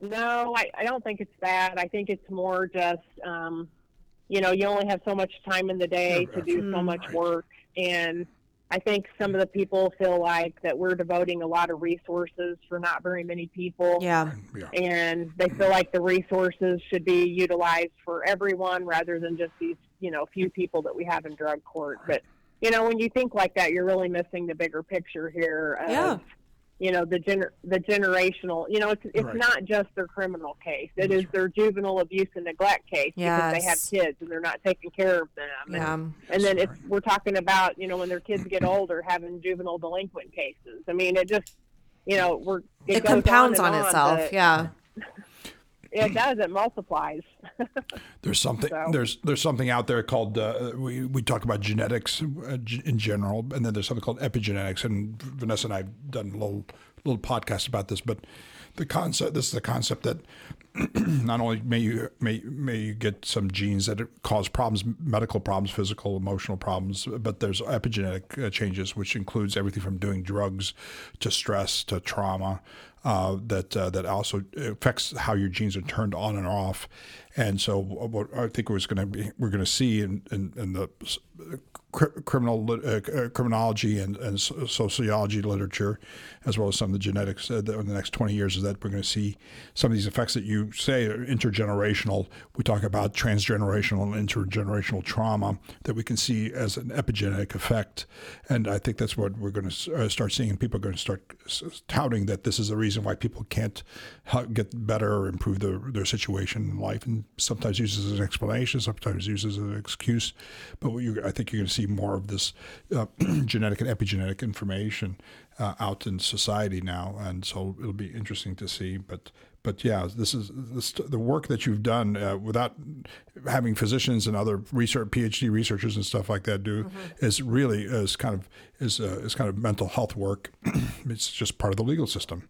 No, I, I don't think it's that. I think it's more just, um, you know, you only have so much time in the day to do so Mm. much work. And I think some of the people feel like that we're devoting a lot of resources for not very many people. yeah, Yeah. and they feel like the resources should be utilized for everyone rather than just these you know few people that we have in drug court but you know when you think like that you're really missing the bigger picture here of, Yeah. You know the gener- the generational you know it's it's Right. not just their criminal case it is their juvenile abuse and neglect case because they have kids and they're not taking care of them and, yeah. and then it's we're talking about you know when their kids get older having juvenile delinquent cases i mean it just you know we're It, goes compounds and on, itself. but- yeah. It does. It multiplies. [LAUGHS] There's something So- there's there's something out there called uh, we we talk about genetics uh, in general, and then there's something called epigenetics. And Vanessa and I've done a little little podcast about this, but the concept this is the concept that [CLEARS THROAT] not only may you may may you get some genes that cause problems, medical problems, physical, emotional problems, but there's epigenetic uh, changes, which includes everything from doing drugs to stress to trauma. uh, that uh, that also affects how your genes are turned on and off. And so, what I think was going to be we're going to see in, in, in the criminal uh, uh, criminology and, and sociology literature, as well as some of the genetics uh, in the next 20 years, is that we're going to see some of these effects that you say are intergenerational. We talk about transgenerational and intergenerational trauma that we can see as an epigenetic effect, and I think that's what we're going to uh, start seeing. And people are going to start touting that this is the reason why people can't get better or improve their, their situation in life, and sometimes uses as an explanation, sometimes uses as an excuse. But I think you're going to see see more of this uh, [CLEARS THROAT] genetic and epigenetic information uh, out in society now, and so it'll be interesting to see. But but yeah, this is this, the work that you've done uh, without having physicians and other research PhD researchers and stuff like that do mm-hmm. is really is kind of is uh, is kind of mental health work. [CLEARS THROAT] it's just part of the legal system.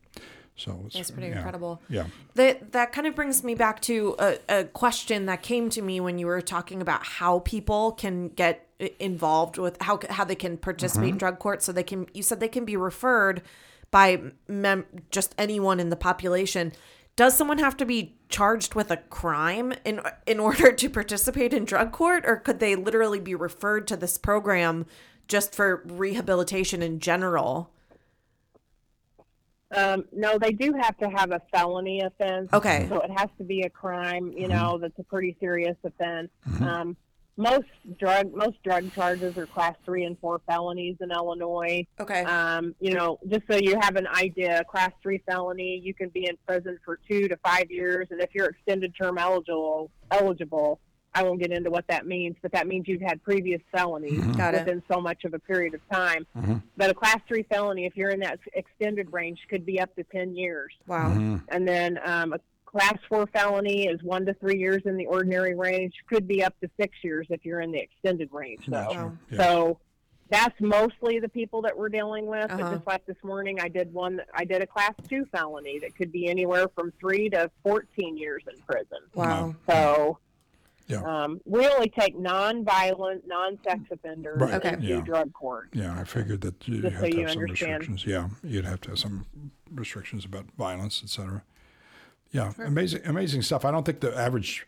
So it's, it's pretty yeah, incredible. Yeah. That that kind of brings me back to a, a question that came to me when you were talking about how people can get involved with how how they can participate mm-hmm. in drug court. So they can. You said they can be referred by mem- just anyone in the population. Does someone have to be charged with a crime in in order to participate in drug court, or could they literally be referred to this program just for rehabilitation in general? Um, no, they do have to have a felony offense. Okay. So it has to be a crime, you know, mm-hmm. that's a pretty serious offense. Mm-hmm. Um, most drug most drug charges are class three and four felonies in Illinois. Okay. Um, you know, just so you have an idea, class three felony, you can be in prison for two to five years, and if you're extended term eligible, eligible, I won't get into what that means, but that means you've had previous felonies mm-hmm. within so much of a period of time. Mm-hmm. But a class three felony, if you're in that extended range, could be up to 10 years. Wow. Mm-hmm. And then um, a class four felony is one to three years in the ordinary range, could be up to six years if you're in the extended range. So, wow. yeah. so that's mostly the people that we're dealing with. Uh-huh. But just like this morning, I did one. I did a class two felony that could be anywhere from three to 14 years in prison. Wow. So yeah. Um, we only take non-violent, non-sex offenders right. okay. into yeah. drug court. Yeah, I figured that you Just have so to you have some understand. restrictions. Yeah, you'd have to have some restrictions about violence, etc. Yeah, sure. amazing, amazing stuff. I don't think the average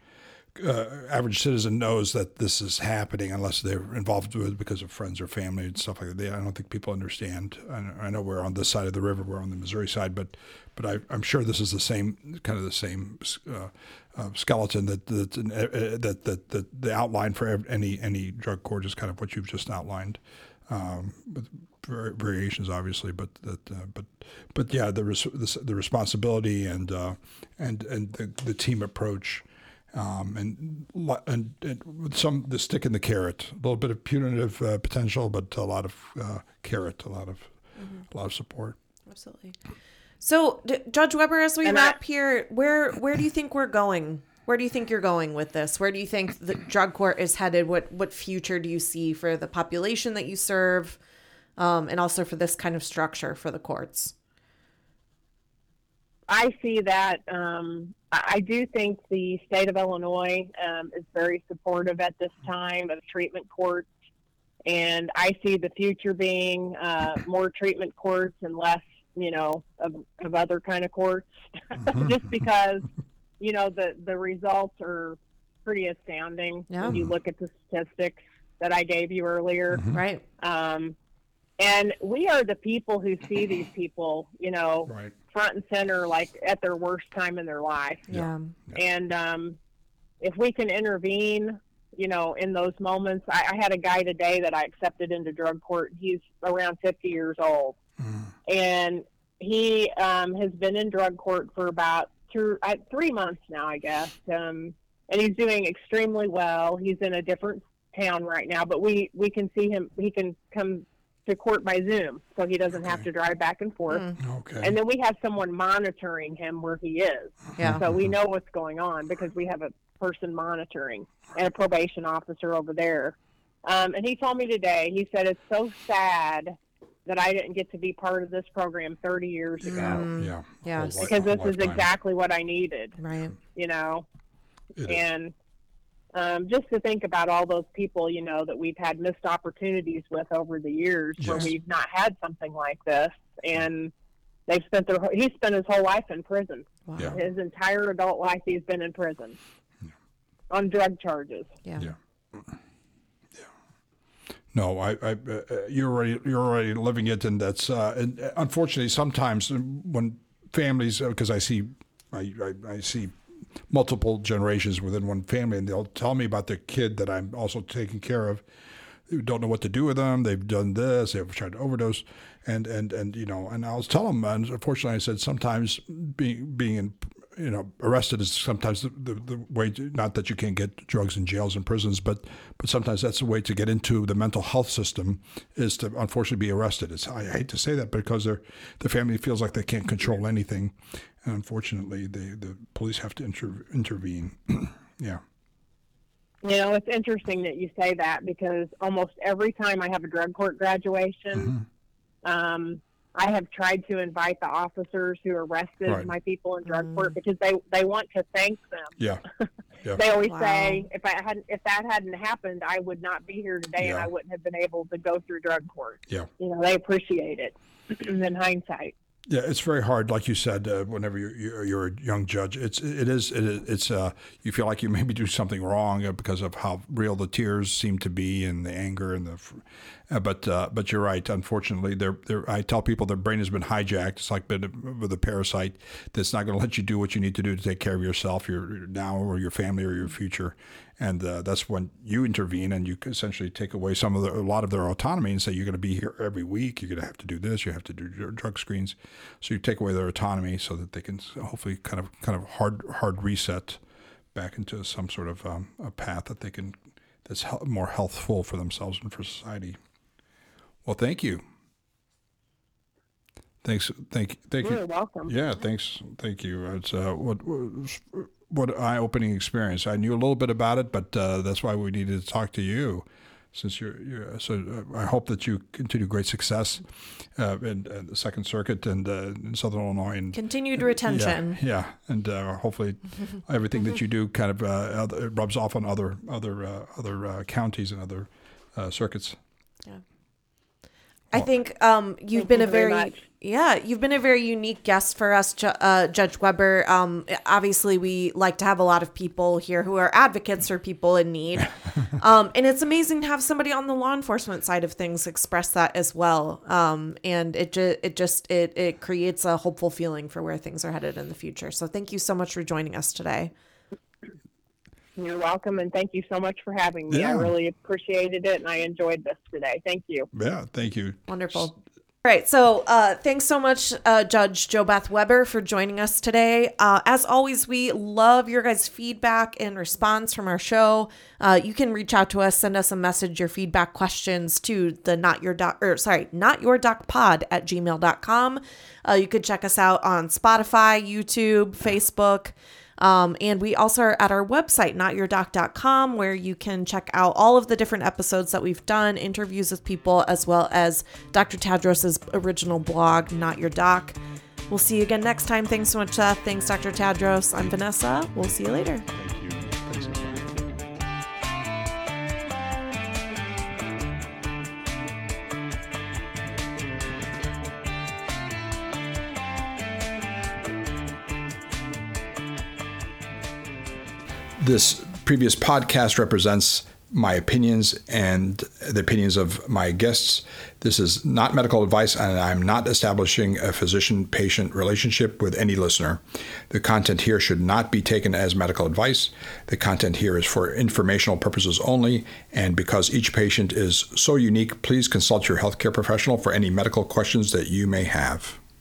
uh, average citizen knows that this is happening unless they're involved with it because of friends or family and stuff like that. I don't think people understand. I, know we're on this side of the river, we're on the Missouri side, but but I, am sure this is the same kind of the same uh, uh, skeleton that that, uh, that that that the outline for any any drug court is kind of what you've just outlined. Um, with variations, obviously, but that, uh, but, but yeah, the, res- the, the responsibility and uh, and and the, the team approach um, and, and, and some the stick and the carrot, a little bit of punitive uh, potential, but a lot of uh, carrot, a lot of mm-hmm. a lot of support. Absolutely. So, D- Judge Weber, as we and wrap I, here, where where do you think we're going? Where do you think you're going with this? Where do you think the drug court is headed? What what future do you see for the population that you serve, um, and also for this kind of structure for the courts? I see that. Um, I do think the state of Illinois um, is very supportive at this time of treatment courts, and I see the future being uh, more treatment courts and less, you know, of, of other kind of courts, [LAUGHS] mm-hmm. just because, you know, the the results are pretty astounding yeah. when you look at the statistics that I gave you earlier. Mm-hmm. Right. Um, and we are the people who see these people, you know, right. front and center, like at their worst time in their life. Yeah. And um, if we can intervene, you know, in those moments, I, I, had a guy today that I accepted into drug court. He's around 50 years old. Mm. And he um, has been in drug court for about two, uh, three months now, I guess. Um, and he's doing extremely well. He's in a different town right now, but we, we can see him, he can come to court by Zoom, so he doesn't okay. have to drive back and forth. Mm. Okay. And then we have someone monitoring him where he is. Yeah. So we know what's going on because we have a person monitoring and a probation officer over there. Um, and he told me today, he said, it's so sad that I didn't get to be part of this program 30 years ago. Mm. Yeah. Yes. Because this is exactly what I needed. Right. You know? It and. Is um, just to think about all those people, you know, that we've had missed opportunities with over the years yes. where we've not had something like this. And they've spent their he spent his whole life in prison. Wow. Yeah. His entire adult life, he's been in prison on drug charges. Yeah. Yeah. No, I, I, uh, you're already you're already living it, and that's uh, and uh, unfortunately sometimes when families, because I see, I, I, I see multiple generations within one family, and they'll tell me about their kid that I'm also taking care of, who don't know what to do with them. They've done this, they've tried to overdose, and and and you know, and I'll tell them. And unfortunately, I said sometimes being being in you know, arrested is sometimes the, the, the way. To, not that you can't get drugs in jails and prisons, but but sometimes that's the way to get into the mental health system is to unfortunately be arrested. It's I hate to say that because their the family feels like they can't control anything, and unfortunately, they the police have to inter, intervene. [CLEARS THROAT] yeah. You know, it's interesting that you say that because almost every time I have a drug court graduation, Mm-hmm. um, I have tried to invite the officers who arrested Right. my people in drug court mm. because they they want to thank them. Yeah. [LAUGHS] Yeah. They always Wow. say, if I hadn't, if that hadn't happened, I would not be here today, and I wouldn't have been able to go through drug court. Yeah. You know, they appreciate it [CLEARS THROAT] in hindsight. Yeah, it's very hard, like you said. Uh, whenever you're, you're, a young judge, it's it is it it's uh, you feel like you maybe do something wrong uh, because of how real the tears seem to be and the anger and the. Uh, but uh, but you're right. Unfortunately, they're, they're, I tell people their brain has been hijacked. It's like been with a parasite that's not going to let you do what you need to do to take care of yourself, your your now or your family or your future. And uh, that's when you intervene and you essentially take away some of the, a lot of their autonomy and say you're going to be here every week. You're going to have to do this. You have to do your drug screens. So you take away their autonomy so that they can hopefully kind of kind of hard hard reset back into some sort of um, a path that they can that's more healthful for themselves and for society. Well, thank you. Thanks, thank, thank You're you. welcome. Yeah, thanks, thank you. It's uh, what what eye-opening experience. I knew a little bit about it, but uh, that's why we needed to talk to you, since you're. you're so uh, I hope that you continue great success uh, in, in the Second Circuit and uh, in Southern Illinois and Continued retention. yeah, yeah, and uh, hopefully [LAUGHS] everything that you do kind of uh, rubs off on other other uh, other uh, counties and other uh, circuits. I think um, you've Thank been you a very very yeah you've been a very unique guest for us, uh, Judge Weber. Um, obviously, we like to have a lot of people here who are advocates for people in need, [LAUGHS] um, and it's amazing to have somebody on the law enforcement side of things express that as well. Um, and it ju- it just it it creates a hopeful feeling for where things are headed in the future. So thank you so much for joining us today. You're welcome, and thank you so much for having me. I really appreciated it, and I enjoyed this today. Thank you. Yeah, thank you. Wonderful. All right. So, uh, thanks so much, uh, Judge Jo Beth Weber, for joining us today. Uh, as always, we love your guys' feedback and response from our show. Uh, you can reach out to us, send us a message, your feedback questions to the not your doc, or sorry, not your doc pod at gmail.com. Uh, you could check us out on Spotify, YouTube, Facebook. Um, and we also are at our website, notyourdoc.com, where you can check out all of the different episodes that we've done, interviews with people, as well as Dr. Tadros's original blog, Not Your Doc. We'll see you again next time. Thanks so much, Seth. Thanks, Dr. Tadros. I'm Vanessa. We'll see you later. This previous podcast represents my opinions and the opinions of my guests. This is not medical advice, and I'm not establishing a physician patient relationship with any listener. The content here should not be taken as medical advice. The content here is for informational purposes only, and because each patient is so unique, please consult your healthcare professional for any medical questions that you may have.